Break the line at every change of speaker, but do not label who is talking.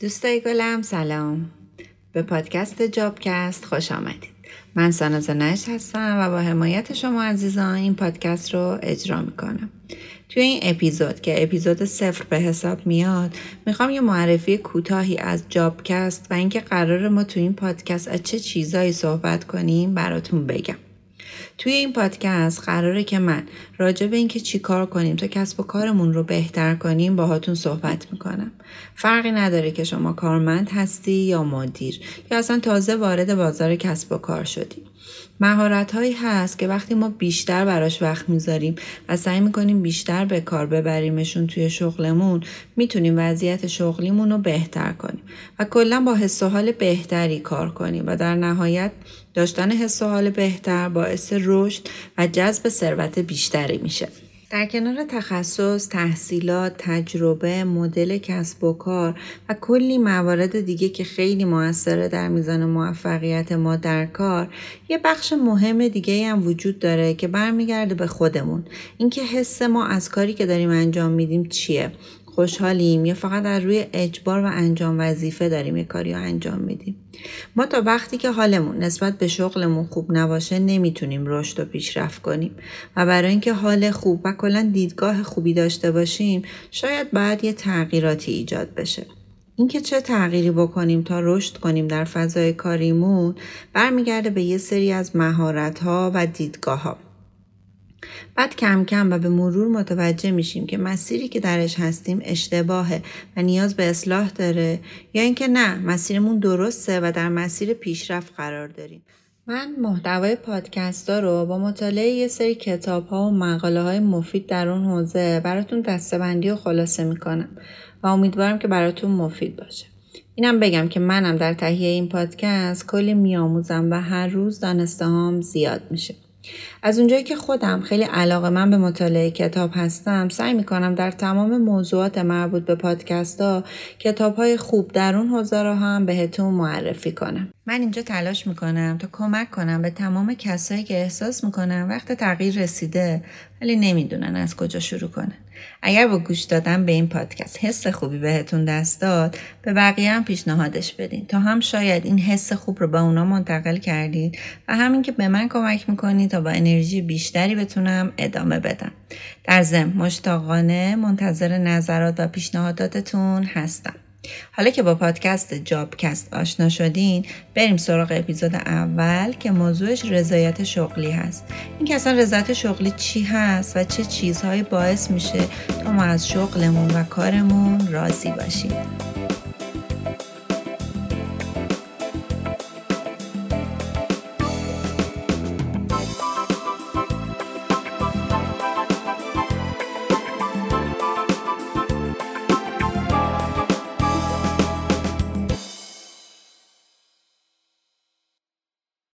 دوستای گلم سلام. به پادکست جابکست خوش آمدید. من ساناز نشت هستم و با حمایت شما عزیزان این پادکست رو اجرا می‌کنم. توی این اپیزود که اپیزود صفر به حساب میاد می‌خوام یه معرفی کوتاهی از جابکست و اینکه قرار ما تو این پادکست از چه چیزایی صحبت کنیم براتون بگم. توی این پادکست قراره که من راجع به اینکه چی کار کنیم تا کسب و کارمون رو بهتر کنیم باهاتون صحبت می‌کنم. فرقی نداره که شما کارمند هستی یا مدیر یا اصلا تازه وارد بازار کسب و کار شدی. مهارت هایی هست که وقتی ما بیشتر براش وقت می‌ذاریم و سعی می‌کنیم بیشتر به کار ببریمشون توی شغلمون می‌تونیم وضعیت شغلیمون رو بهتر کنیم و کلا با حس و حال بهتری کار کنیم و در نهایت داشتن حس و حال بهتر باعث رشد و جذب ثروت بیشتری میشه. در کنار تخصص، تحصیلات، تجربه، مدل کسب و کار و کلی موارد دیگه که خیلی موثره در میزان موفقیت ما در کار، یه بخش مهم دیگه هم وجود داره که برمیگرده به خودمون. اینکه حس ما از کاری که داریم انجام میدیم چیه؟ خوشحالیم یا فقط در روی اجبار و انجام وظیفه داریم؟ یه کاری رو انجام میدیم. ما تا وقتی که حالمون نسبت به شغلمون خوب نباشه نمی‌تونیم رشد و پیشرفت کنیم. و برای اینکه حال خوب و کلا دیدگاه خوبی داشته باشیم شاید باید یه تغییراتی ایجاد بشه. اینکه چه تغییری بکنیم تا رشد کنیم در فضای کاریمون برمیگرده به یه سری از مهارت ها و دیدگاه ها بعد کم کم و به مرور متوجه میشیم که مسیری که درش هستیم اشتباهه و نیاز به اصلاح داره یا اینکه نه مسیرمون درسته و در مسیر پیشرفت قرار داریم من محتوای پادکست ها رو با مطالعه یه سری کتاب ها و مقاله های مفید در اون حوزه براتون دستبندی و خلاصه می‌کنم و امیدوارم که براتون مفید باشه. اینم بگم که منم در تهیه این پادکست کلی میآموزم و هر روز دانسته زیاد میشه. از اونجایی که خودم خیلی علاقه من به مطالعه کتاب هستم سعی می‌کنم در تمام موضوعات مربوط به پادکست ها کتاب های خوب در اون حوزه رو هم بهتون معرفی کنم. من اینجا تلاش می‌کنم تا کمک کنم به تمام کسایی که احساس می‌کنم وقت تغییر رسیده ولی نمی‌دونن از کجا شروع کنن. اگر با گوش دادن به این پادکست حس خوبی بهتون دست داد به بقیه هم پیشنهادش بدین. تا هم شاید این حس خوب رو به اونا منتقل کردید و همین که به من کمک می‌کنید تا با انرژی بیشتری بتونم ادامه بدم. در ضمن مشتاقانه منتظر نظرات و پیشنهاداتتون هستم. حالا که با پادکست جابکست آشنا شدین بریم سراغ اپیزود اول که موضوعش رضایت شغلی هست. این که اصلا رضایت شغلی چی هست و چه چیزهایی باعث میشه تا ما از شغلمون و کارمون راضی باشیم.